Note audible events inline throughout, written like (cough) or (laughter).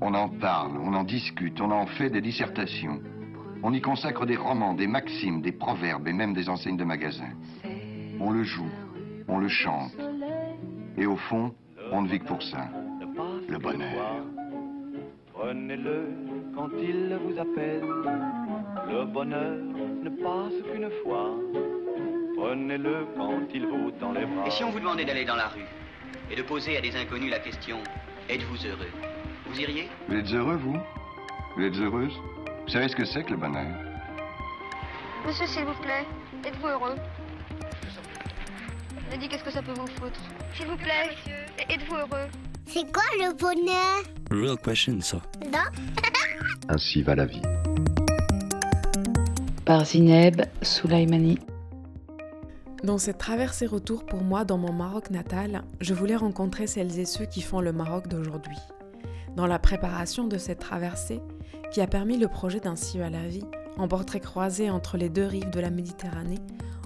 On en parle, on en discute, on en fait des dissertations. On y consacre des romans, des maximes, des proverbes et même des enseignes de magasins. On le joue, on le chante. Et au fond, on ne vit que pour ça. Le bonheur. Prenez-le quand il vous appelle. Le bonheur ne passe qu'une fois. Prenez-le quand il vous les bras. Et si on vous demandait d'aller dans la rue et de poser à des inconnus la question Êtes-vous heureux? Vous iriez Vous êtes heureux, vous Vous êtes heureuse Vous savez ce que c'est que le bonheur Monsieur, s'il vous plaît, êtes-vous heureux Je dis qu'est-ce que ça peut vous foutre S'il vous plaît, êtes-vous heureux C'est quoi le bonheur Real question, ça. Non (laughs) Ainsi va la vie. Par Zineb Soulaimani. Dans cette traversée retour pour moi dans mon Maroc natal, je voulais rencontrer celles et ceux qui font le Maroc d'aujourd'hui. Dans la préparation de cette traversée, qui a permis le projet d'Ainsi à la vie, en portrait croisé entre les deux rives de la Méditerranée,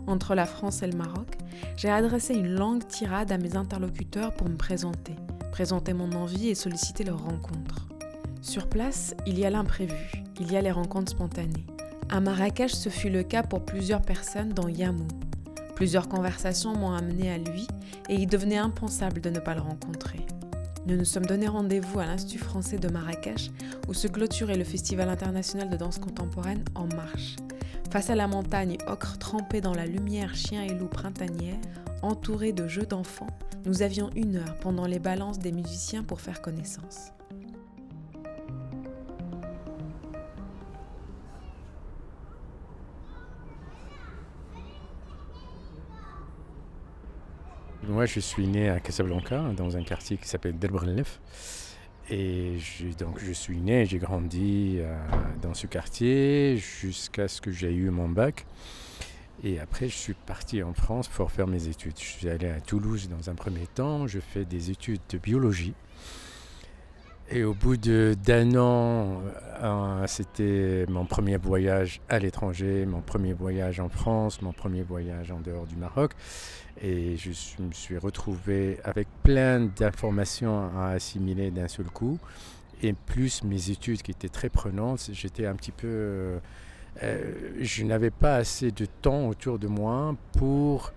entre la France et le Maroc, j'ai adressé une longue tirade à mes interlocuteurs pour me présenter, présenter mon envie et solliciter leur rencontre. Sur place, il y a l'imprévu, il y a les rencontres spontanées. À Marrakech, ce fut le cas pour plusieurs personnes dans Yamou, Plusieurs conversations m'ont amené à lui et il devenait impensable de ne pas le rencontrer. Nous nous sommes donné rendez-vous à l'Institut français de Marrakech où se clôturait le Festival international de danse contemporaine En Marche. Face à la montagne ocre trempée dans la lumière chien et loup printanière, entouré de jeux d'enfants, nous avions une heure pendant les balances des musiciens pour faire connaissance. Moi, je suis né à Casablanca, dans un quartier qui s'appelle Derbrelef. Et je, donc, je suis né, j'ai grandi euh, dans ce quartier jusqu'à ce que j'ai eu mon bac. Et après, je suis parti en France pour faire mes études. Je suis allé à Toulouse dans un premier temps. Je fais des études de biologie. Et au bout d'un an, euh, c'était mon premier voyage à l'étranger, mon premier voyage en France, mon premier voyage en dehors du Maroc. Et je me suis retrouvé avec plein d'informations à assimiler d'un seul coup. Et plus mes études qui étaient très prenantes, j'étais un petit peu... Euh, euh, je n'avais pas assez de temps autour de moi pour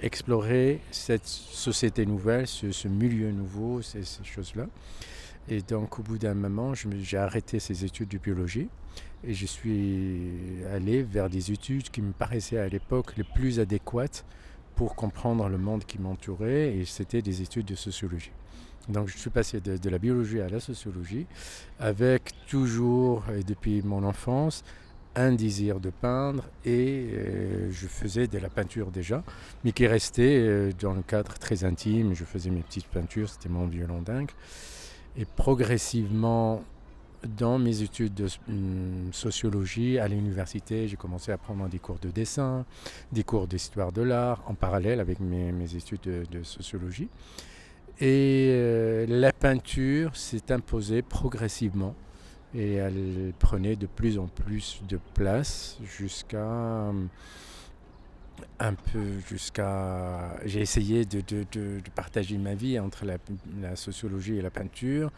explorer cette société nouvelle, ce, milieu nouveau, ces, ces choses-là. Et donc, au bout d'un moment, j'ai arrêté ces études de biologie et je suis allé vers des études qui me paraissaient à l'époque les plus adéquates pour comprendre le monde qui m'entourait et c'était des études de sociologie. Donc je suis passé de, la biologie à la sociologie avec toujours, et depuis mon enfance, un désir de peindre et euh, je faisais de la peinture déjà, mais qui restait euh, dans le cadre très intime. Je faisais mes petites peintures, c'était mon violon dingue. Et progressivement, dans mes études de hum, sociologie à l'université, j'ai commencé à prendre des cours de dessin, des cours d'histoire de l'art, en parallèle avec mes, études de, sociologie. Et euh, la peinture s'est imposée progressivement et elle prenait de plus en plus de place jusqu'à hum, un peu jusqu'à... J'ai essayé de, partager ma vie entre la, sociologie et la peinture.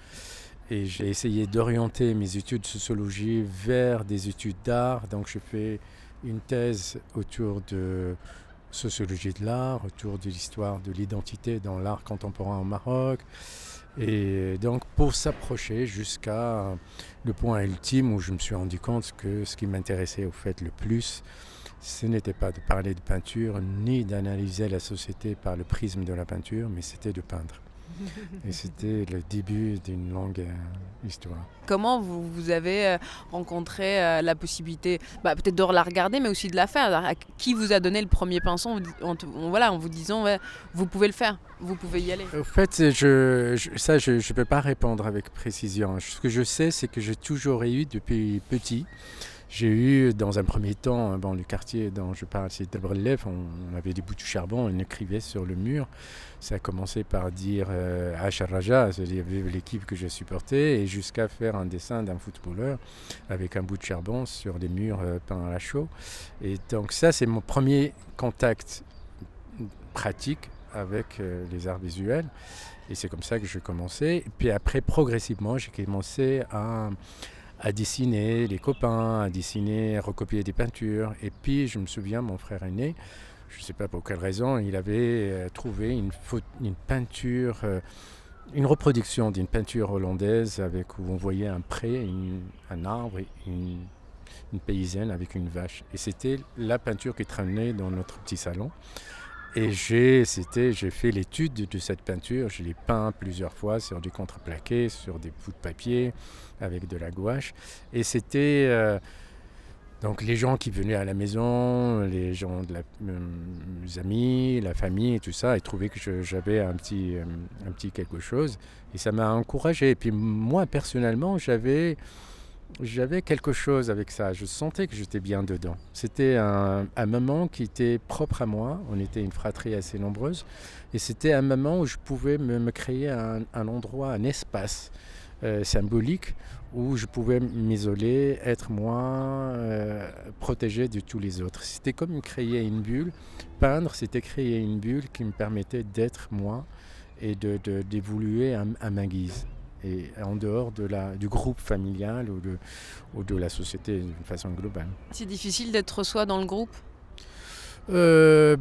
Et j'ai essayé d'orienter mes études de sociologie vers des études d'art. Donc je fais une thèse autour de sociologie de l'art, autour de l'histoire de l'identité dans l'art contemporain au Maroc. Et donc pour s'approcher jusqu'à le point ultime où je me suis rendu compte que ce qui m'intéressait au fait le plus, ce n'était pas de parler de peinture ni d'analyser la société par le prisme de la peinture, mais c'était de peindre. (laughs) Et c'était le début d'une longue euh, histoire. Comment vous, vous avez euh, rencontré euh, la possibilité, bah, peut-être de la regarder, mais aussi de la faire? Qui vous a donné le premier pinceau? En, voilà, en vous disant, vous pouvez le faire, vous pouvez y aller Au fait, je, ça, je ne peux pas répondre avec précision. Ce que je sais, c'est que j'ai toujours eu, depuis petit, j'ai eu dans un premier temps, bon, le quartier dont je parle, c'est Delbrelef, on, on, avait des bouts de charbon, on écrivait sur le mur. Ça a commencé par dire euh, Raja, c'est-à-dire l'équipe que je supportais, et jusqu'à faire un dessin d'un footballeur avec un bout de charbon sur des murs euh, peints à la chaux. Et donc ça, c'est mon premier contact pratique avec euh, les arts visuels. Et c'est comme ça que j'ai commencé. Puis après, progressivement, j'ai commencé à, à dessiner les copains, à dessiner, à recopier des peintures. Et puis, je me souviens, mon frère aîné, je ne sais pas pour quelle raison, il avait euh, trouvé une, peinture, euh, une reproduction d'une peinture hollandaise avec où on voyait un pré, un arbre, une, une paysanne avec une vache. Et c'était la peinture qui traînait dans notre petit salon. Et j'ai, fait l'étude de cette peinture, je l'ai peint plusieurs fois sur du contreplaqué, sur des bouts de papier, avec de la gouache. Et c'était euh, donc les gens qui venaient à la maison, les gens de la, euh, les amis, la famille et tout ça, ils trouvaient que j'avais un petit, euh, un petit quelque chose. Et ça m'a encouragé. Et puis moi, personnellement, j'avais j'avais quelque chose avec ça. Je sentais que j'étais bien dedans. C'était un, moment qui était propre à moi. On était une fratrie assez nombreuse. Et c'était un moment où je pouvais me, créer un, endroit, un espace euh, symbolique où je pouvais m'isoler, être moi, euh, protégé de tous les autres. C'était comme créer une bulle. Peindre, c'était créer une bulle qui me permettait d'être moi et d'évoluer de, à ma guise et en dehors de la, du groupe familial ou de, ou de la société d'une façon globale. C'est difficile d'être soi dans le groupe? Euh,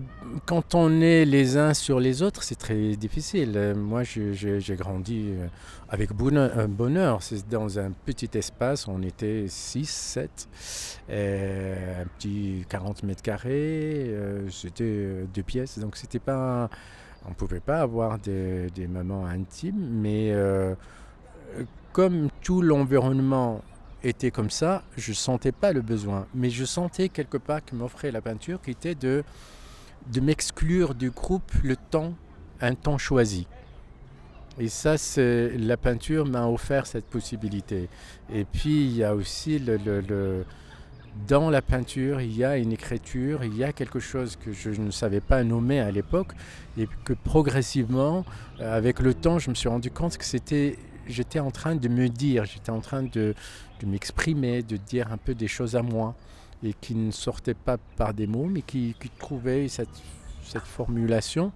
quand on est les uns sur les autres, c'est très difficile. Moi, j'ai grandi euh, avec bonheur. bonheur. C'est dans un petit espace, on était 6, 7, un petit 40 mètres carrés, euh, c'était deux pièces, donc c'était pas... On ne pouvait pas avoir des, des moments intimes, mais comme tout l'environnement était comme ça, je ne sentais pas le besoin. Mais je sentais quelque part que m'offrait la peinture qui était de, de m'exclure du groupe le temps, un temps choisi. Et ça, c'est la peinture m'a offert cette possibilité. Et puis, il y a aussi le, dans la peinture, il y a une écriture, il y a quelque chose que je ne savais pas nommer à l'époque et que progressivement, avec le temps, je me suis rendu compte que c'était j'étais en train de me dire, j'étais en train de, m'exprimer, de dire un peu des choses à moi, et qui ne sortaient pas par des mots, mais qui, trouvaient cette, formulation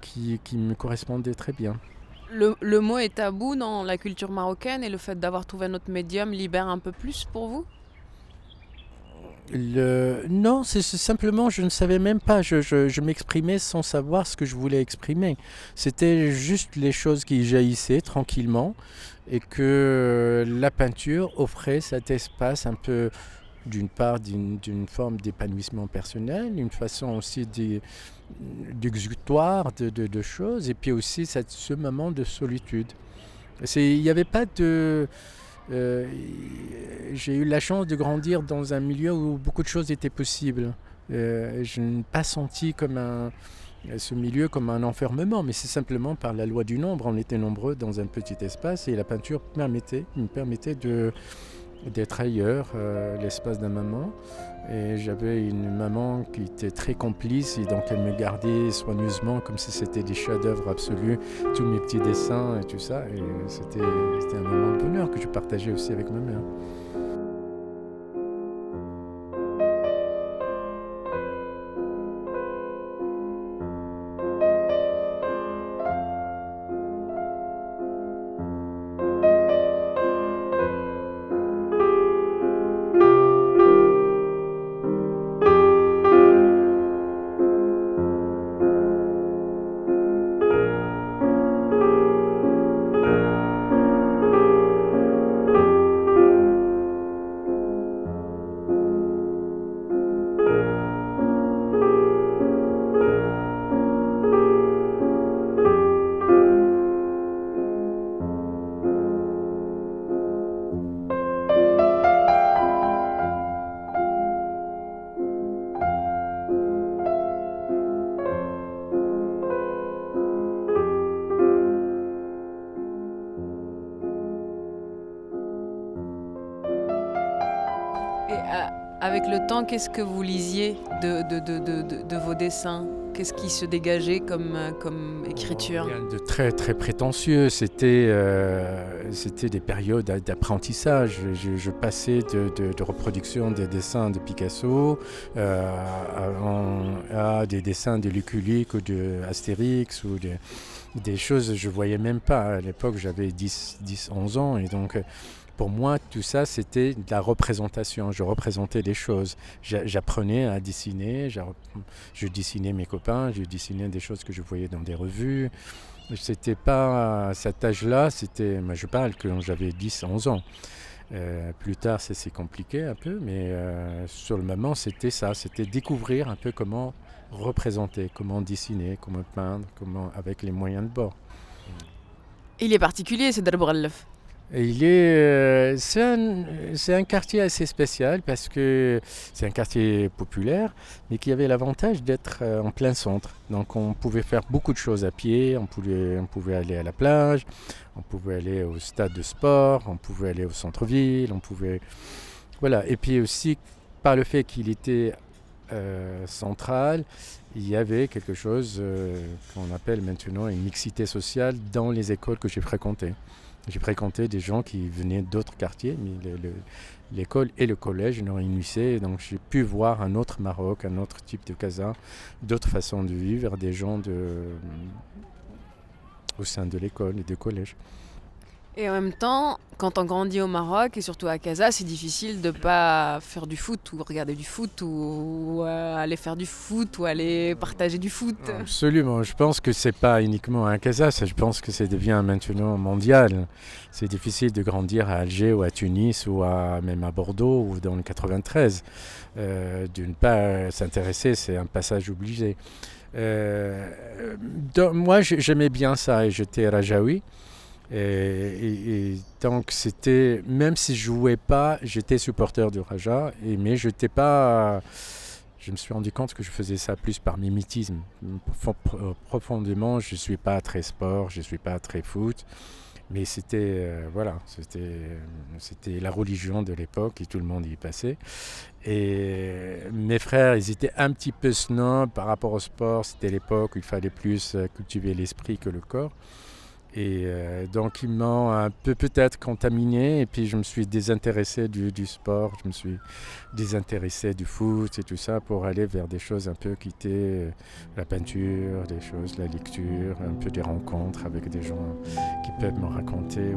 qui, me correspondait très bien. Le, le, mot est tabou dans la culture marocaine et le fait d'avoir trouvé notre médium libère un peu plus pour vous? Le... Non, c'est simplement, je ne savais même pas. Je, m'exprimais sans savoir ce que je voulais exprimer. C'était juste les choses qui jaillissaient tranquillement et que la peinture offrait cet espace un peu, d'une part, d'une forme d'épanouissement personnel, une façon aussi d'exutoire de, de, choses, et puis aussi cette, ce moment de solitude. Il n'y avait pas de euh, j'ai eu la chance de grandir dans un milieu où beaucoup de choses étaient possibles. Euh, je n'ai pas senti comme un, ce milieu comme un enfermement, mais c'est simplement par la loi du nombre. On était nombreux dans un petit espace et la peinture permettait, me permettait de, d'être ailleurs, euh, l'espace d'un maman. Et j'avais une maman qui était très complice et donc elle me gardait soigneusement comme si c'était des chefs-d'œuvre absolus, tous mes petits dessins et tout ça. Et c'était un moment de bonheur que je partageais aussi avec ma mère. Qu'est-ce que vous lisiez de, vos dessins? Qu'est-ce qui se dégageait comme, euh, comme écriture? Rien de très très prétentieux. C'était euh, des périodes d'apprentissage. Je, passais de, de, de, reproduction des dessins de Picasso euh, à, des dessins de Luculic ou de Astérix ou de, des choses que je voyais même pas. À l'époque, j'avais 10, 10, 11 ans et donc pour moi, tout ça, c'était de la représentation. Je représentais des choses. J'apprenais à dessiner. Je dessinais mes copains. Je dessinais des choses que je voyais dans des revues. C'était pas à cet âge-là. C'était, je parle quand j'avais 10, 11 ans. Euh, plus tard, c'est compliqué un peu, mais euh, sur le moment, c'était ça. C'était découvrir un peu comment représenter, comment dessiner, comment peindre, comment avec les moyens de bord. Il est particulier, ce Darbrellef. Il est, euh, c'est, un, quartier assez spécial parce que c'est un quartier populaire, mais qui avait l'avantage d'être euh, en plein centre. Donc on pouvait faire beaucoup de choses à pied, on pouvait, on pouvait aller à la plage, on pouvait aller au stade de sport, on pouvait aller au centre-ville, on pouvait... Voilà, et puis aussi par le fait qu'il était euh, central, il y avait quelque chose euh, qu'on appelle maintenant une mixité sociale dans les écoles que j'ai fréquentées. J'ai fréquenté des gens qui venaient d'autres quartiers, mais l'école et le collège nous réunissaient. Donc j'ai pu voir un autre Maroc, un autre type de casa, d'autres façons de vivre, des gens au sein de l'école et du collège. Et en même temps, quand on grandit au Maroc et surtout à Casa, c'est difficile de pas faire du foot ou regarder du foot ou, euh, aller faire du foot ou aller partager du foot. Absolument. Je pense que c'est pas uniquement à Casa, je pense que ça devient maintenant mondial. C'est difficile de grandir à Alger ou à Tunis ou à, même à Bordeaux ou dans le 93. Euh, D'une part, s'intéresser, c'est un passage obligé. Euh, donc, moi, j'aimais bien ça et j'étais Rajaoui. Et, donc c'était, même si je jouais pas, j'étais supporter du Raja, mais je n'étais pas. Je me suis rendu compte que je faisais ça plus par mimétisme. Profondément, je ne suis pas très sport, je ne suis pas très foot. Mais c'était euh, voilà, c'était c'était la religion de l'époque et tout le monde y passait. Et mes frères, ils étaient un petit peu snobs par rapport au sport. C'était l'époque où il fallait plus cultiver l'esprit que le corps. Et euh, donc ils m'ont un peu peut-être contaminé et puis je me suis désintéressé du, sport, je me suis désintéressé du foot et tout ça pour aller vers des choses un peu qui étaient euh, la peinture, des choses, la lecture, un peu des rencontres avec des gens qui peuvent me raconter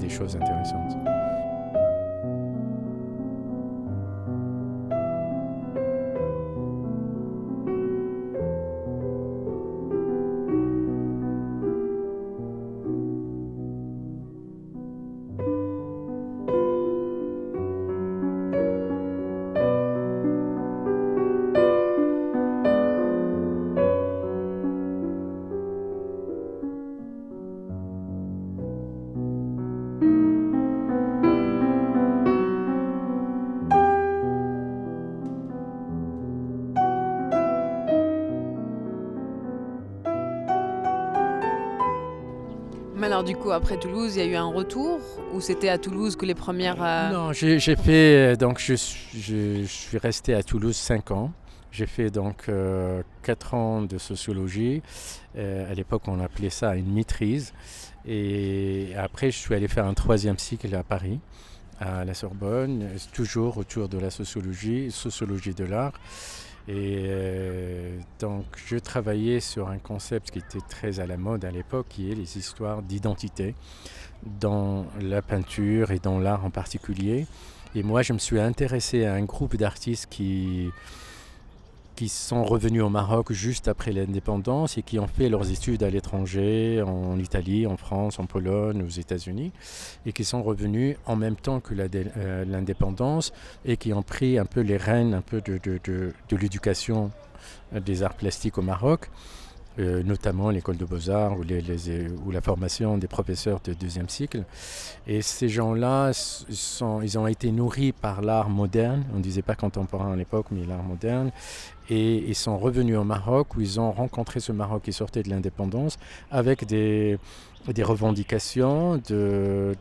des choses intéressantes. Après Toulouse, il y a eu un retour Ou c'était à Toulouse que les premières... Euh... Non, j'ai fait... Donc je, suis resté à Toulouse 5 ans. J'ai fait donc euh, 4 ans de sociologie. Euh, à l'époque, on appelait ça une maîtrise. Et après, je suis allé faire un troisième cycle à Paris, à la Sorbonne, toujours autour de la sociologie, sociologie de l'art. Et euh, donc, je travaillais sur un concept qui était très à la mode à l'époque, qui est les histoires d'identité dans la peinture et dans l'art en particulier. Et moi, je me suis intéressé à un groupe d'artistes qui, qui sont revenus au Maroc juste après l'indépendance et qui ont fait leurs études à l'étranger, en Italie, en France, en Pologne, aux États-Unis, et qui sont revenus en même temps que l'indépendance et qui ont pris un peu les rênes un peu de, de l'éducation des arts plastiques au Maroc. Euh, notamment l'école de beaux-arts les, ou, la formation des professeurs de deuxième cycle. Et ces gens-là, ils ont été nourris par l'art moderne, on ne disait pas contemporain à l'époque, mais l'art moderne, et ils sont revenus au Maroc où ils ont rencontré ce Maroc qui sortait de l'indépendance avec des, revendications de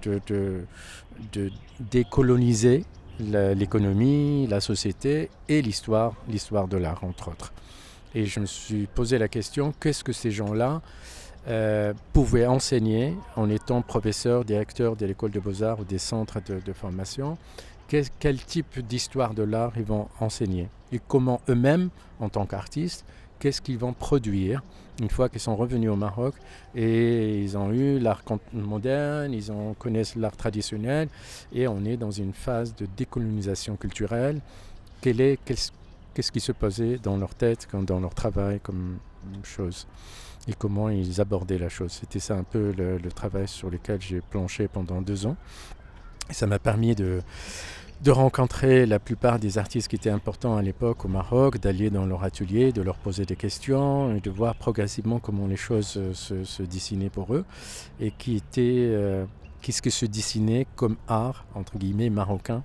décoloniser l'économie, la société et l'histoire, l'histoire de l'art, entre autres. Et je me suis posé la question, qu'est-ce que ces gens-là euh, pouvaient enseigner en étant professeur, directeur de l'école de beaux-arts ou des centres de, formation quel, type d'histoire de l'art ils vont enseigner et comment eux-mêmes, en tant qu'artistes, qu'est-ce qu'ils vont produire une fois qu'ils sont revenus au Maroc et ils ont eu l'art moderne, ils ont, connaissent l'art traditionnel et on est dans une phase de décolonisation culturelle. est, qu'est-ce qui se passait dans leur tête, dans leur travail comme chose et comment ils abordaient la chose? C'était ça un peu le travail sur lequel j'ai planché pendant deux ans. Ça m'a permis de, de rencontrer la plupart des artistes qui étaient importants à l'époque au Maroc, d'aller dans leur atelier, de leur poser des questions et de voir progressivement comment les choses euh, se, dessinaient pour eux et qui était, euh, qu'est-ce que se dessinait comme art, entre guillemets, marocain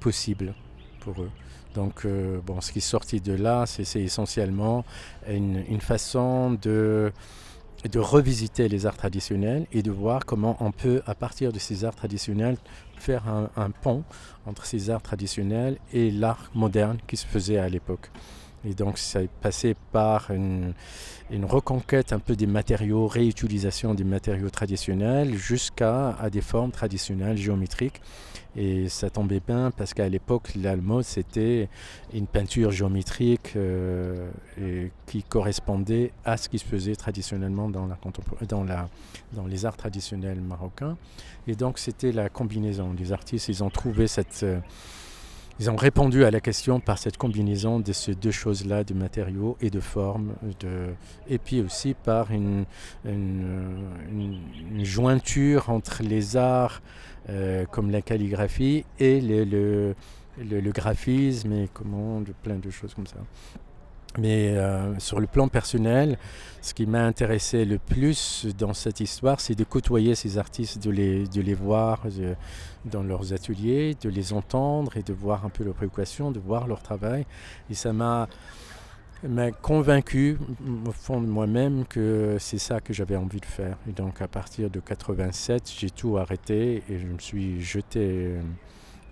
possible pour eux. Donc, euh, bon, ce qui est sorti de là, c'est essentiellement une, une façon de de revisiter les arts traditionnels et de voir comment on peut, à partir de ces arts traditionnels, faire un, pont entre ces arts traditionnels et l'art moderne qui se faisait à l'époque. Et donc, ça est passé par une, reconquête un peu des matériaux, réutilisation des matériaux traditionnels jusqu'à à des formes traditionnelles géométriques et ça tombait bien parce qu'à l'époque, l'almo, c'était une peinture géométrique euh, qui correspondait à ce qui se faisait traditionnellement dans, la, dans, la, dans les arts traditionnels marocains. Et donc, c'était la combinaison. Les artistes, ils ont trouvé cette. Euh, ils ont répondu à la question par cette combinaison de ces deux choses-là, de matériaux et de formes, de, et puis aussi par une, une, jointure entre les arts euh, comme la calligraphie et le, le, le, graphisme et comment, de, plein de choses comme ça. Mais euh, sur le plan personnel, ce qui m'a intéressé le plus dans cette histoire, c'est de côtoyer ces artistes, de les, de les voir dans leurs ateliers, de les entendre et de voir un peu leurs préoccupations, de voir leur travail. Et ça m'a m'a convaincu au fond de moi-même que c'est ça que j'avais envie de faire. Et donc à partir de 87, j'ai tout arrêté et je me suis jeté euh,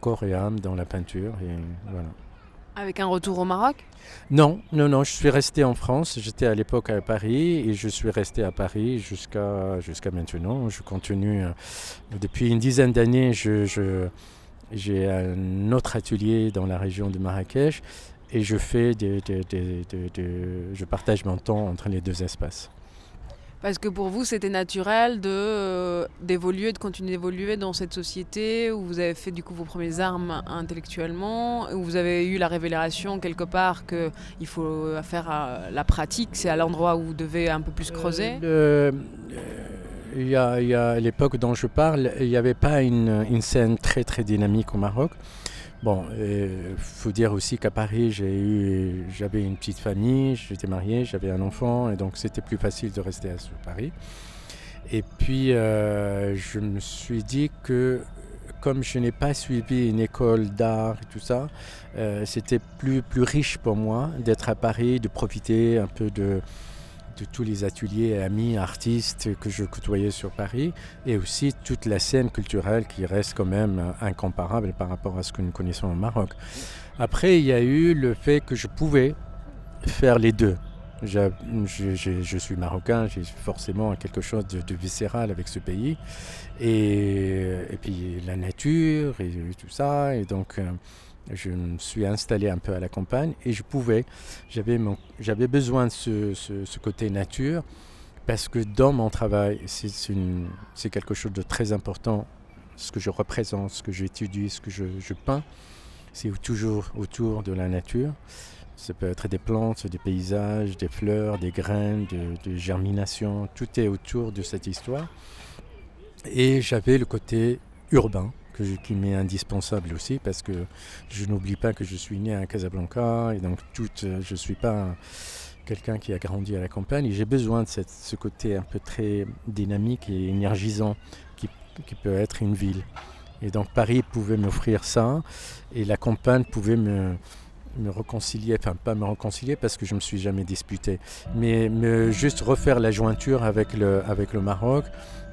corps et âme dans la peinture. Et voilà. Avec un retour au Maroc Non, non, non, je suis resté en France. J'étais à l'époque à Paris et je suis resté à Paris jusqu'à jusqu'à maintenant. Je continue. Euh, depuis une dizaine d'années, j'ai un autre atelier dans la région de Marrakech et je fais des, je partage mon temps entre les deux espaces. Parce que pour vous, c'était naturel de euh, d'évoluer, de continuer d'évoluer dans cette société où vous avez fait du coup vos premières armes intellectuellement, où vous avez eu la révélation quelque part que il faut faire à la pratique, c'est à l'endroit où vous devez un peu plus creuser. Euh, il y a, à l'époque dont je parle, il n'y avait pas une, une, scène très très dynamique au Maroc. Bon, il faut dire aussi qu'à Paris, j'avais une petite famille, j'étais marié, j'avais un enfant, et donc c'était plus facile de rester à Paris. Et puis, euh, je me suis dit que comme je n'ai pas suivi une école d'art et tout ça, euh, c'était plus, plus riche pour moi d'être à Paris, de profiter un peu de, de tous les ateliers amis, artistes que je côtoyais sur Paris, et aussi toute la scène culturelle qui reste quand même incomparable par rapport à ce que nous connaissons au Maroc. Après, il y a eu le fait que je pouvais faire les deux. Je, je, suis marocain, j'ai forcément quelque chose de, viscéral avec ce pays. Et, et, puis la nature et tout ça. Et donc, euh, je me suis installé un peu à la campagne et je pouvais, j'avais, besoin de ce, côté nature parce que dans mon travail, c'est, quelque chose de très important. Ce que je représente, ce que j'étudie, ce que je, peins, c'est toujours autour de la nature. Ça peut être des plantes, des paysages, des fleurs, des graines, de, de germination. Tout est autour de cette histoire. Et j'avais le côté urbain qui m'est indispensable aussi parce que je n'oublie pas que je suis né à Casablanca et donc tout, euh, je ne suis pas quelqu'un qui a grandi à la campagne et j'ai besoin de ce côté un peu très dynamique et énergisant qui, qui peut être une ville. Et donc Paris pouvait m'offrir ça et la campagne pouvait me, me réconcilier, enfin pas me réconcilier parce que je me suis jamais disputé, mais me juste refaire la jointure avec le, avec le Maroc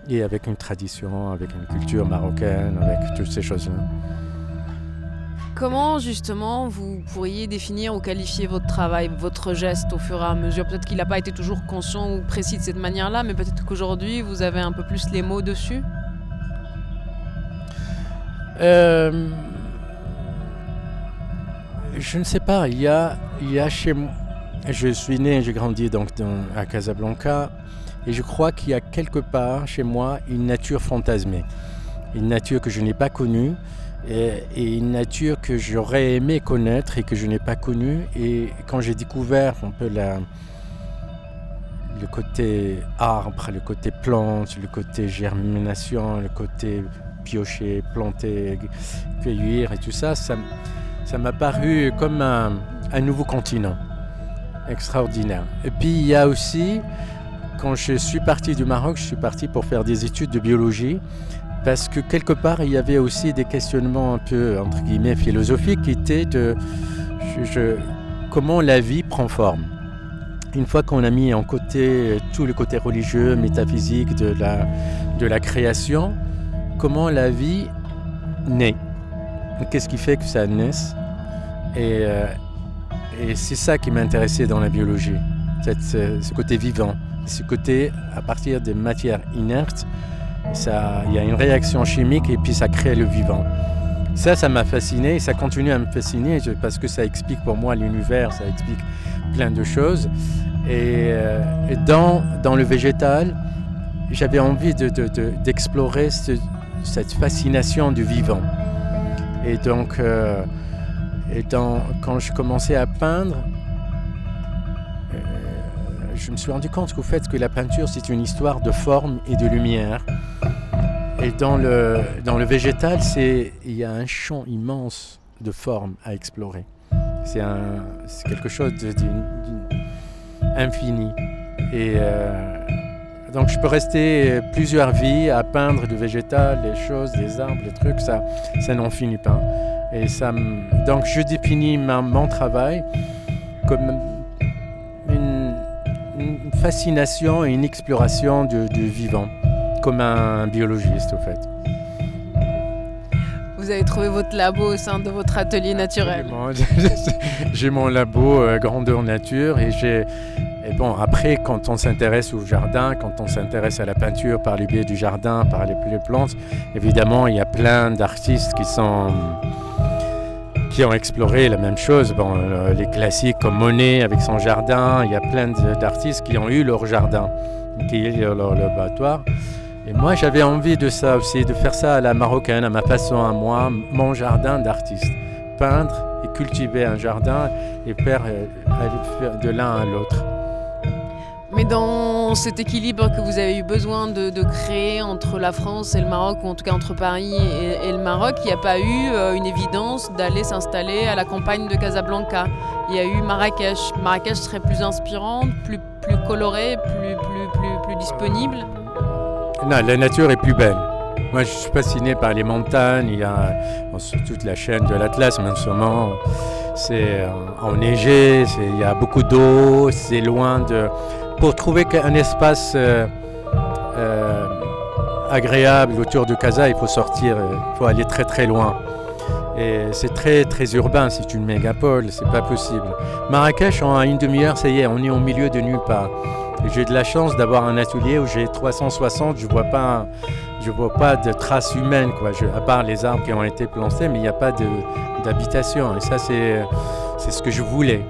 et avec une tradition, avec une culture marocaine, avec toutes ces choses-là. comment justement vous pourriez définir ou qualifier votre travail, votre geste au fur et à mesure? Peut-être qu'il n'a pas été toujours conscient ou précis de cette manière-là, mais peut-être qu'aujourd'hui vous avez un peu plus les mots dessus? Euh, Je ne sais pas. Il y a, il y a chez moi. Je suis né, j'ai grandi à Casablanca, et je crois qu'il y a quelque part chez moi une nature fantasmée, une nature que je n'ai pas connue et, une nature que j'aurais aimé connaître et que je n'ai pas connue. Et quand j'ai découvert un peu le côté arbre, le côté plante, le côté germination, le côté piocher, planter, cueillir et tout ça, ça m'a paru comme un nouveau continent extraordinaire. Et puis il y a aussi, quand je suis parti du Maroc, je suis parti pour faire des études de biologie, parce que quelque part il y avait aussi des questionnements un peu, entre guillemets, philosophiques qui étaient de comment la vie prend forme. Une fois qu'on a mis en côté tout le côté religieux, métaphysique de la, de la création, comment la vie naît. Qu'est-ce qui fait que ça naisse? Et, euh, et c'est ça qui m'intéressait dans la biologie, ce, côté vivant, ce côté à partir des matières inertes, il y a une réaction chimique et puis ça crée le vivant. Ça, ça m'a fasciné et ça continue à me fasciner parce que ça explique pour moi l'univers, ça explique plein de choses. Et, euh, dans, dans, le végétal, j'avais envie d'explorer de, cette fascination du vivant. Et donc, euh, et quand je commençais à peindre, euh, je me suis rendu compte qu'au fait que la peinture, c'est une histoire de forme et de lumière. Et dans le, dans le végétal, il y a un champ immense de formes à explorer. C'est quelque chose d'infini. Et euh, donc je peux rester plusieurs vies à peindre du végétal, les choses, les arbres, les trucs, ça, ça n'en finit pas. Et ça Donc je définis mon travail comme une, fascination et une exploration du, vivant, comme un biologiste au fait. Vous avez trouvé votre labo au sein de votre atelier naturel. (laughs) J'ai mon labo euh, grandeur nature et j'ai et bon, après, quand on s'intéresse au jardin, quand on s'intéresse à la peinture par le biais du jardin, par les plantes, évidemment, il y a plein d'artistes qui sont qui ont exploré la même chose. Bon, euh, les classiques comme Monet avec son jardin, il y a plein d'artistes qui ont eu leur jardin, qui ont leur laboratoire. Et moi, j'avais envie de ça aussi, de faire ça à la marocaine, à ma façon, à moi, mon jardin d'artiste. Peindre et cultiver un jardin et faire euh, de l'un à l'autre. Mais dans cet équilibre que vous avez eu besoin de, créer entre la France et le Maroc, ou en tout cas entre Paris et, le Maroc, il n'y a pas eu euh, une évidence d'aller s'installer à la campagne de Casablanca. Il y a eu Marrakech. Marrakech serait plus inspirante, plus, colorée, plus, disponible Non, la nature est plus belle. Moi, je suis fasciné par les montagnes. Il y a toute la chaîne de l'Atlas, en ce moment, c'est euh, enneigé, il y a beaucoup d'eau, c'est loin de pour trouver un espace euh, euh, agréable autour de Casa, il faut sortir, euh, il faut aller très très loin. Et c'est très très urbain, c'est une mégapole, c'est pas possible. Marrakech, en une demi-heure, ça y est, on est au milieu de nulle part. J'ai de la chance d'avoir un atelier où j'ai 360, je vois pas, je vois pas de traces humaines, quoi. à part les arbres qui ont été plantés, mais il n'y a pas d'habitation. Et ça, c'est ce que je voulais.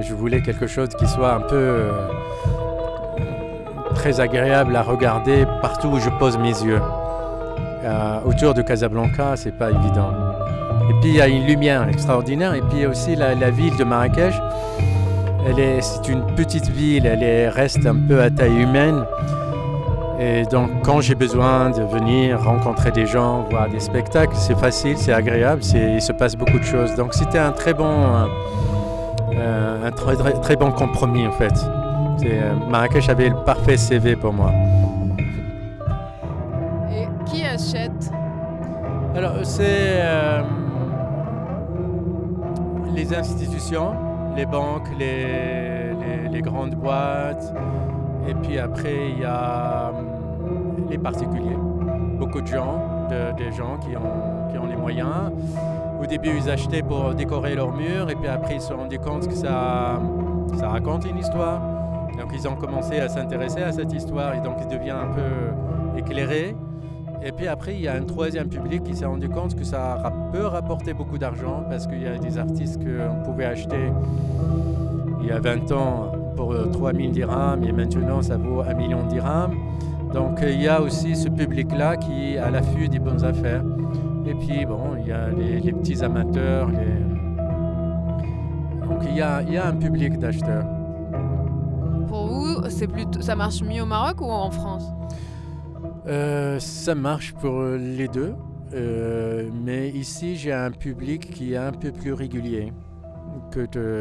Je voulais quelque chose qui soit un peu très agréable à regarder partout où je pose mes yeux. Euh, autour de Casablanca, c'est pas évident. Et puis il y a une lumière extraordinaire. Et puis aussi la, ville de Marrakech. Elle est, c'est une petite ville, elle est, reste un peu à taille humaine. Et donc quand j'ai besoin de venir rencontrer des gens, voir des spectacles, c'est facile, c'est agréable, il se passe beaucoup de choses. Donc c'était un très bon, euh, un très, très bon compromis en fait. Euh, Marrakech avait le parfait CV pour moi. Et qui achète? Alors, c'est euh, les institutions, les banques, les, grandes boîtes. Et puis après, il y a hum, les particuliers. Beaucoup de gens, des gens qui ont, qui ont les moyens. au début, ils achetaient pour décorer leurs murs, et puis après, ils se sont rendus compte que ça, ça raconte une histoire. Donc, ils ont commencé à s'intéresser à cette histoire, et donc, ils deviennent un peu éclairés. Et puis après, il y a un troisième public qui s'est rendu compte que ça peut rapporter beaucoup d'argent parce qu'il y a des artistes qu'on pouvait acheter il y a 20 ans pour 3000 dirhams et maintenant ça vaut 1 million de dirhams. Donc il y a aussi ce public-là qui est à l'affût des bonnes affaires. Et puis bon, il y a les, petits amateurs. Donc il il y a un public d'acheteurs. C'est plutôt, ça marche mieux au Maroc ou en France? Euh, ça marche pour les deux, euh, mais ici j'ai un public qui est un peu plus régulier.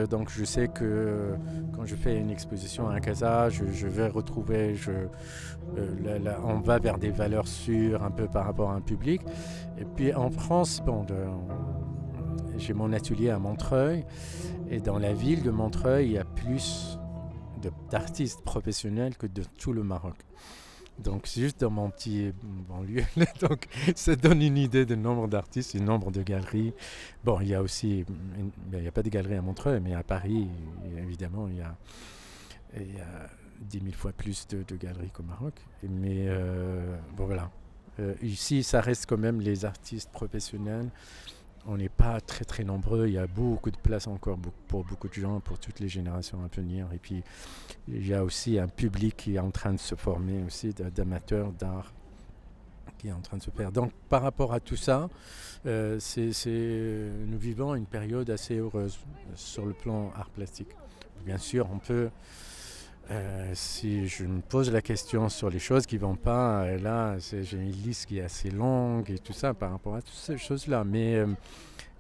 Donc je sais que quand je fais une exposition à Casa, je, vais retrouver, euh, on va vers des valeurs sûres un peu par rapport à un public. Et puis en France, bon, j'ai mon atelier à Montreuil, et dans la ville de Montreuil, il y a plus d'artistes professionnels que de tout le Maroc. Donc juste dans mon petit banlieue. (laughs) Donc ça donne une idée du nombre d'artistes, du nombre de galeries. Bon, il y a aussi, il n'y a pas de galeries à Montreux, mais à Paris, évidemment, il y a, il y a 10 000 fois plus de, galeries qu'au Maroc. Mais euh, bon voilà. Euh, ici, ça reste quand même les artistes professionnels on n'est pas très très nombreux. Il y a beaucoup de place encore pour beaucoup de gens, pour toutes les générations à venir. Et puis il y a aussi un public qui est en train de se former aussi d'amateurs d'art qui est en train de se faire. Donc par rapport à tout ça, euh, nous vivons une période assez heureuse sur le plan art plastique. Bien sûr, on peut euh, si je me pose la question sur les choses qui ne vont pas, euh, là, j'ai une liste qui est assez longue et tout ça par rapport à toutes ces choses-là. Mais euh,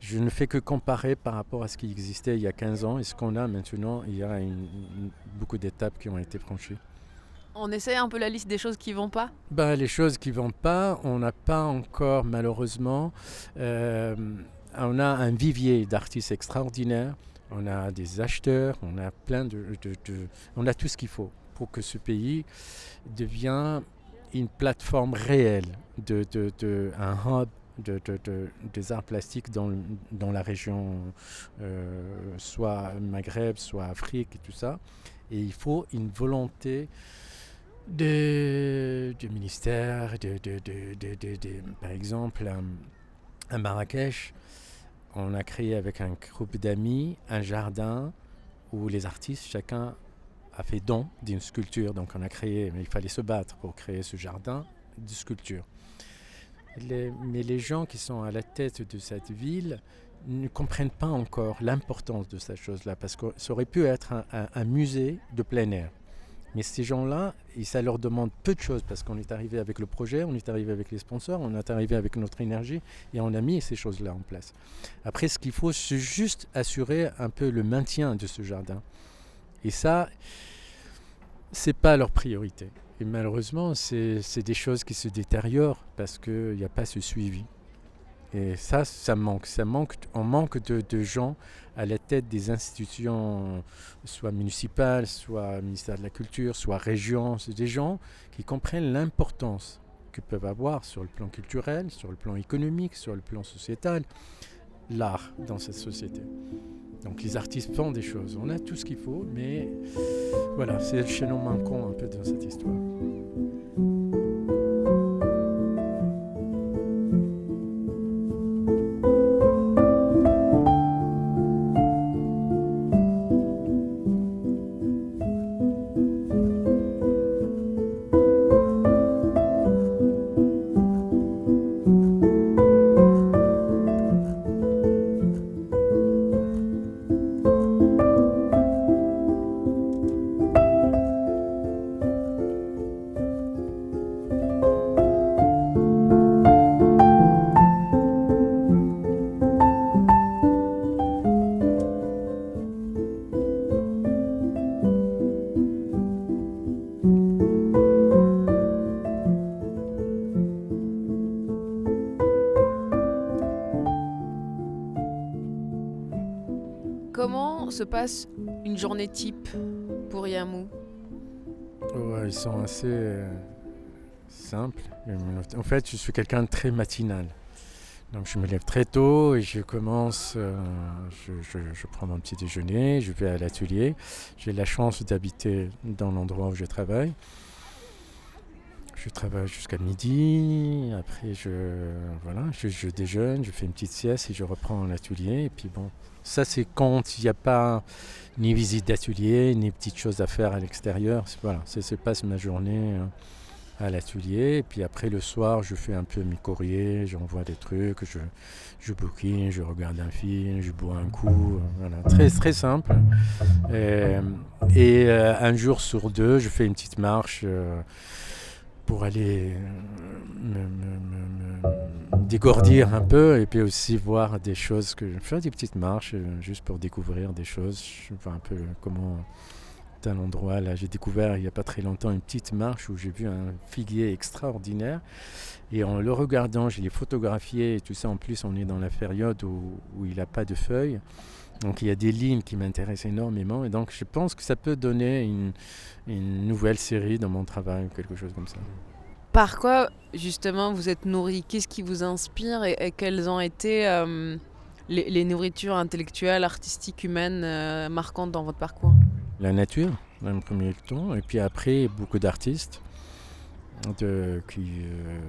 je ne fais que comparer par rapport à ce qui existait il y a 15 ans et ce qu'on a maintenant. Il y a beaucoup d'étapes qui ont été franchies. On essaie un peu la liste des choses qui ne vont pas? Ben, Les choses qui ne vont pas, on n'a pas encore, malheureusement, on a un vivier d'artistes extraordinaires on a des acheteurs, on a plein de, on a tout ce qu'il faut pour que ce pays devienne une plateforme réelle, de, un hub de, des arts plastiques dans, la région, euh, soit Maghreb, soit Afrique et tout ça. Et il faut une volonté du ministère, de, par exemple, à Marrakech, on a créé avec un groupe d'amis un jardin où les artistes, chacun a fait don d'une sculpture. Donc on a créé, mais il fallait se battre pour créer ce jardin de sculpture. mais les gens qui sont à la tête de cette ville ne comprennent pas encore l'importance de cette chose-là, parce que ça aurait pu être un musée de plein air. Mais ces gens-là, ça leur demande peu de choses parce qu'on est arrivé avec le projet, on est arrivé avec les sponsors, on est arrivé avec notre énergie et on a mis ces choses-là en place. Après, ce qu'il faut, c'est juste assurer un peu le maintien de ce jardin. Et ça, c'est pas leur priorité. Et malheureusement, c'est des choses qui se détériorent parce qu'il n'y a pas ce suivi. Et ça, ça manque. Ça manque on manque de, gens à la tête des institutions, soit municipales, soit ministère de la Culture, soit région. C'est des gens qui comprennent l'importance qu'ils peuvent avoir sur le plan culturel, sur le plan économique, sur le plan sociétal, l'art dans cette société. Donc les artistes font des choses. On a tout ce qu'il faut, mais voilà, c'est le chaînon manquant un peu dans cette histoire. Se passe une journée type pour Yamou Ils sont assez euh, simples. En fait, je suis quelqu'un de très matinal. Donc je me lève très tôt et je commence, euh, je, prends mon petit déjeuner, je vais à l'atelier. J'ai la chance d'habiter dans l'endroit où je travaille. Je travaille jusqu'à midi, après je, voilà, je, déjeune, je fais une petite sieste et je reprends l'atelier. Et puis bon, ça c'est quand il n'y a pas ni visite d'atelier, ni petites choses à faire à l'extérieur. Voilà, ça se passe ma journée. Hein à l'atelier. Et puis après, le soir, je fais un peu mes courriers, j'envoie des trucs, je, je bouquine, je regarde un film, je bois un coup. Voilà. Très, très simple. Et, euh, un jour sur deux, je fais une petite marche euh, pour aller me, dégourdir un peu et puis aussi voir des choses que je fais des petites marches euh, juste pour découvrir des choses. Je vois un peu comment un endroit. Là, j'ai découvert il n'y a pas très longtemps une petite marche où j'ai vu un figuier extraordinaire. Et en le regardant, je l'ai photographié et tout ça. En plus, on est dans la période où, il n'a pas de feuilles. Donc il y a des lignes qui m'intéressent énormément. Et donc je pense que ça peut donner une, nouvelle série dans mon travail, quelque chose comme ça. Par quoi, justement, vous êtes nourri? Qu'est-ce qui vous inspire et, quelles ont été euh, les, nourritures intellectuelles, artistiques, humaines euh, marquantes dans votre parcours? La nature, dans le premier temps, et puis après, beaucoup d'artistes. Qui, euh,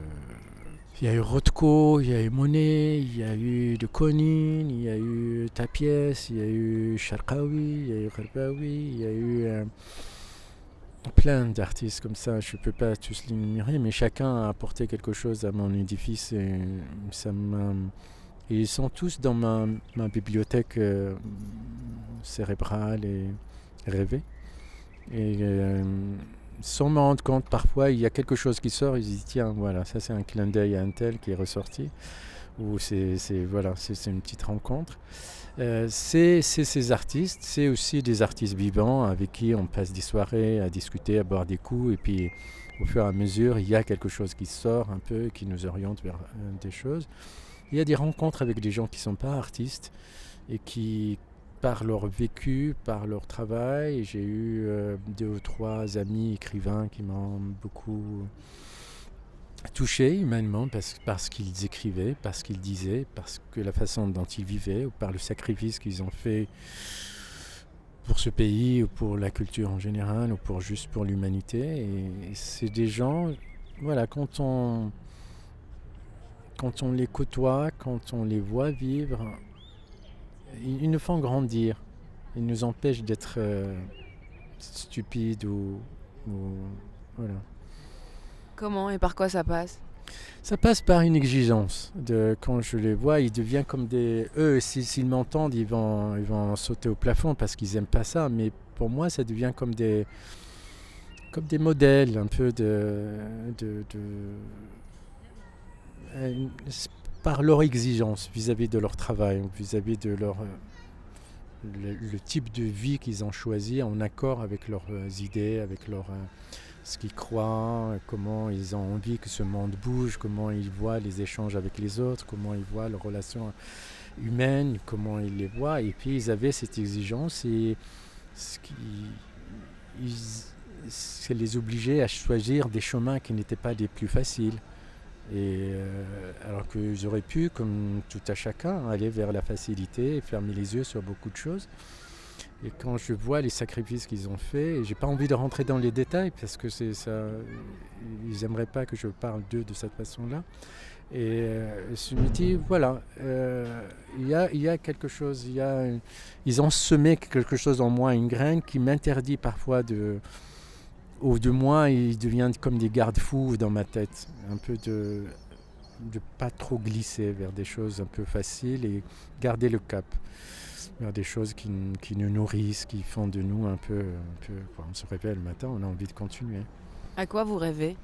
il y a eu Rothko, il y a eu Monet, il y a eu de Konin, il y a eu Tapiès, il y a eu Sharqawi, il y a eu Gharbawi, il y a eu euh, plein d'artistes comme ça. Je ne peux pas tous l'énumérer, mais chacun a apporté quelque chose à mon édifice et ça ils sont tous dans ma, bibliothèque euh, cérébrale et rêver. Et euh, sans me rendre compte, parfois, il y a quelque chose qui sort, ils disent tiens, voilà, ça c'est un clin d'œil à un tel qui est ressorti, ou c'est voilà, c'est une petite rencontre. Euh, c'est ces artistes, c'est aussi des artistes vivants avec qui on passe des soirées à discuter, à boire des coups, et puis au fur et à mesure, il y a quelque chose qui sort un peu, qui nous oriente vers euh, des choses. Il y a des rencontres avec des gens qui ne sont pas artistes et qui, par leur vécu, par leur travail. J'ai eu euh, deux ou trois amis écrivains qui m'ont beaucoup touché humainement parce, parce qu'ils écrivaient, parce qu'ils disaient, parce que la façon dont ils vivaient, ou par le sacrifice qu'ils ont fait pour ce pays, ou pour la culture en général, ou pour juste pour l'humanité. Et, c'est des gens, voilà, quand on, quand on les côtoie, quand on les voit vivre, ils nous font grandir. Ils nous empêchent d'être euh, stupides ou, voilà. Comment et par quoi ça passe? Ça passe par une exigence. De, quand je les vois, ils deviennent comme des... Eux, s'ils m'entendent, ils vont, ils vont sauter au plafond parce qu'ils n'aiment pas ça. Mais pour moi, ça devient comme des, comme des modèles un peu de... de, de euh, par leur exigence vis-à-vis de leur travail, vis-à-vis de leur, euh, le, type de vie qu'ils ont choisi en accord avec leurs euh, idées, avec leur, euh, ce qu'ils croient, comment ils ont envie que ce monde bouge, comment ils voient les échanges avec les autres, comment ils voient leurs relations humaines, comment ils les voient. Et puis ils avaient cette exigence et ce qui, ça les obligeait à choisir des chemins qui n'étaient pas les plus faciles. Et euh, alors qu'ils auraient pu, comme tout à chacun, aller vers la facilité et fermer les yeux sur beaucoup de choses. Et quand je vois les sacrifices qu'ils ont faits, j'ai pas envie de rentrer dans les détails parce que ça, ils n'aimeraient pas que je parle d'eux de cette façon-là. Et euh, je me dis, voilà, euh, il y, a, quelque chose, ils ont semé quelque chose en moi, une graine qui m'interdit parfois de, ou de moins ils deviennent comme des garde-fous dans ma tête. Un peu de ne pas trop glisser vers des choses un peu faciles et garder le cap vers des choses qui, qui nous nourrissent, qui font de nous un peu, un peu on se réveille le matin, on a envie de continuer. À quoi vous rêvez?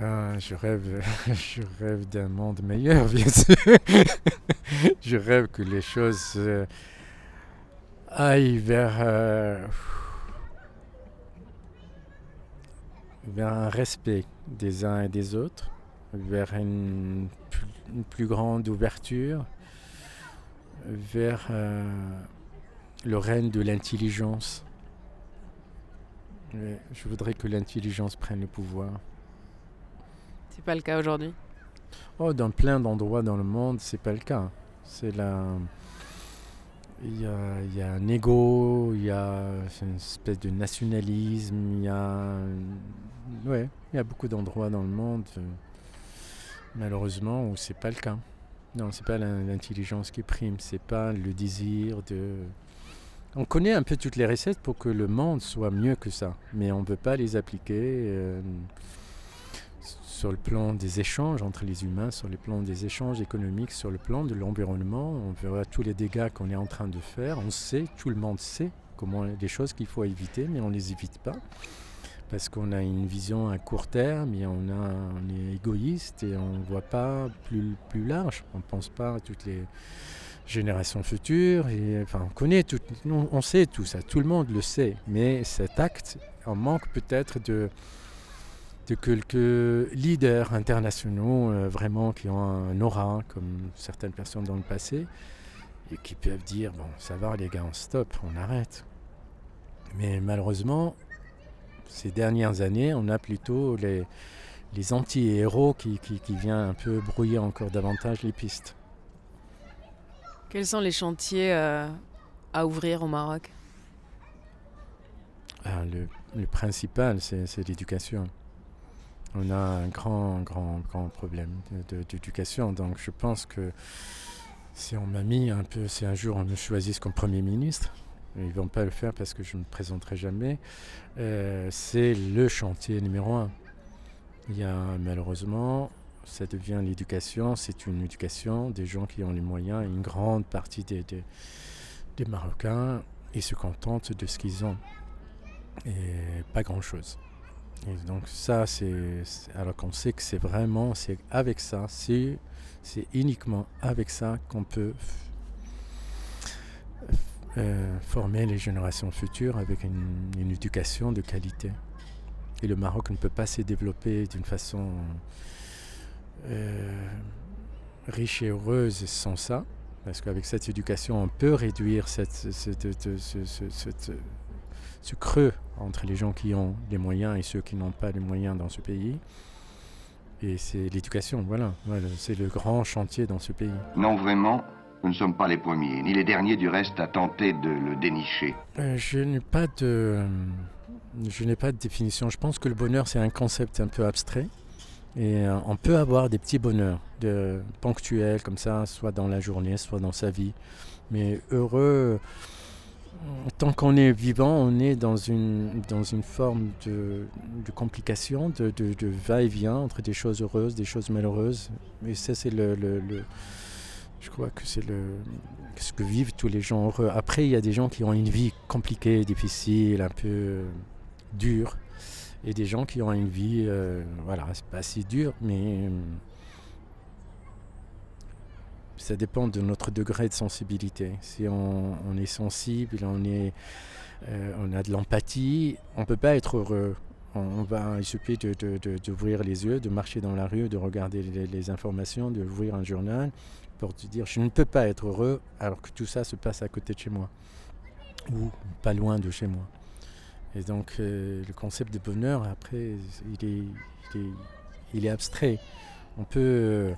Ah, je rêve, (laughs) je rêve d'un monde meilleur, bien sûr. (laughs) je rêve que les choses euh, aillent vers euh, vers un respect des uns et des autres, vers une, plus grande ouverture, vers euh, le règne de l'intelligence. Je voudrais que l'intelligence prenne le pouvoir. C'est pas le cas aujourd'hui? Oh, dans plein d'endroits dans le monde, c'est pas le cas. C'est la. Il y, a, il y a un ego, il y a une espèce de nationalisme, il y a. Ouais, il y a beaucoup d'endroits dans le monde, euh, malheureusement, où c'est pas le cas. Non, c'est pas l'in- l'intelligence qui prime, c'est pas le désir de. On connaît un peu toutes les recettes pour que le monde soit mieux que ça, mais on ne veut pas les appliquer euh, sur le plan des échanges entre les humains, sur le plan des échanges économiques, sur le plan de l'environnement. On verra tous les dégâts qu'on est en train de faire. On sait, tout le monde sait comment les choses qu'il faut éviter, mais on ne les évite pas parce qu'on a une vision à court terme et on, est égoïste et on ne voit pas plus, large. On ne pense pas à toutes les générations futures. Enfin, on connaît tout, on, sait tout ça, tout le monde le sait. Mais cet acte, on manque peut-être de, de quelques leaders internationaux euh, vraiment qui ont un aura, comme certaines personnes dans le passé, et qui peuvent dire, bon, ça va les gars, on stop, on arrête. Mais malheureusement, ces dernières années, on a plutôt les, les anti-héros qui, qui, qui viennent un peu brouiller encore davantage les pistes. Quels sont les chantiers euh, à ouvrir au Maroc? Ah, le, le principal, c'est l'éducation. On a un grand, grand, grand problème d'éducation. Donc je pense que si on m'a mis un peu, si un jour on me choisit comme Premier ministre, ils ne vont pas le faire parce que je ne me présenterai jamais, euh, c'est le chantier numéro un. Il y a malheureusement, ça devient l'éducation, c'est une éducation des gens qui ont les moyens. Une grande partie des, des, Marocains, ils se contentent de ce qu'ils ont et pas grand-chose. Et donc ça, c'est alors qu'on sait que c'est vraiment, c'est avec ça, c'est uniquement avec ça qu'on peut euh, former les générations futures avec une, une éducation de qualité. Et le Maroc ne peut pas se développer d'une façon euh, riche et heureuse sans ça, parce qu'avec cette éducation, on peut réduire cette, ce- creux entre les gens qui ont les moyens et ceux qui n'ont pas les moyens dans ce pays. Et c'est l'éducation. Voilà, c'est le grand chantier dans ce pays. Non, vraiment, nous ne sommes pas les premiers, ni les derniers du reste à tenter de le dénicher. Euh, je n'ai pas de, je n'ai pas de définition. Je pense que le bonheur c'est un concept un peu abstrait et euh, on peut avoir des petits bonheurs de, ponctuels comme ça, soit dans la journée, soit dans sa vie. Mais heureux, tant qu'on est vivant, on est dans une, dans une forme de, complication, de, va-et-vient entre des choses heureuses, des choses malheureuses. Et ça, c'est le- je crois que c'est ce que vivent tous les gens heureux. Après, il y a des gens qui ont une vie compliquée, difficile, un peu euh, dure. Et des gens qui ont une vie, euh, voilà, c'est pas si dur, mais euh, ça dépend de notre degré de sensibilité. Si on, est sensible, on, on a de l'empathie, on ne peut pas être heureux. On, va, il suffit de, de- d'ouvrir les yeux, de marcher dans la rue, de regarder les, les informations, d'ouvrir un journal pour te dire je ne peux pas être heureux alors que tout ça se passe à côté de chez moi ou pas loin de chez moi. Et donc euh, le concept de bonheur, après, il est, il est, abstrait. On peut... euh,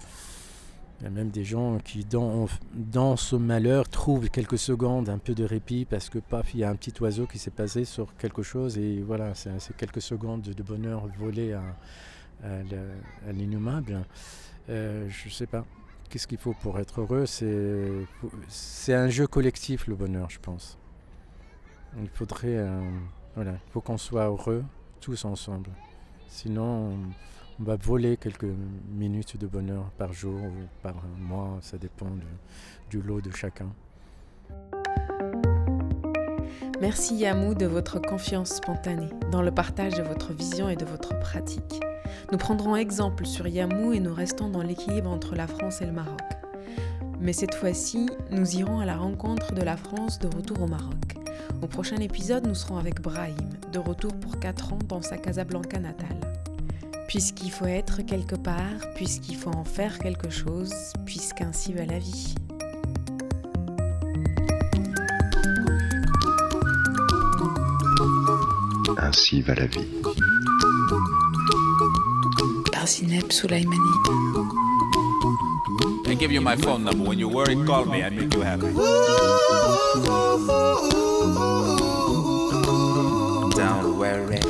même des gens qui, dans, dans ce malheur, trouvent quelques secondes un peu de répit parce que, paf, il y a un petit oiseau qui s'est passé sur quelque chose et voilà, c'est quelques secondes de, bonheur volé à, à l'innommable. Euh, je sais pas. Qu'est-ce qu'il faut pour être heureux? C'est un jeu collectif, le bonheur, je pense. Il faudrait. euh, voilà, il faut qu'on soit heureux tous ensemble. Sinon, on, va voler quelques minutes de bonheur par jour ou par mois, ça dépend du lot de chacun. Merci Yamou de votre confiance spontanée dans le partage de votre vision et de votre pratique. Nous prendrons exemple sur Yamou et nous restons dans l'équilibre entre la France et le Maroc. Mais cette fois-ci, nous irons à la rencontre de la France de retour au Maroc. Au prochain épisode, nous serons avec Brahim, de retour pour 4 ans dans sa Casablanca natale. Puisqu'il faut être quelque part, puisqu'il faut en faire quelque chose, puisqu'ainsi va la vie. Ainsi va la vie. Par Zineb Soulaimani. I give you my phone number. When you worry, call me. I make you happy. Don't worry.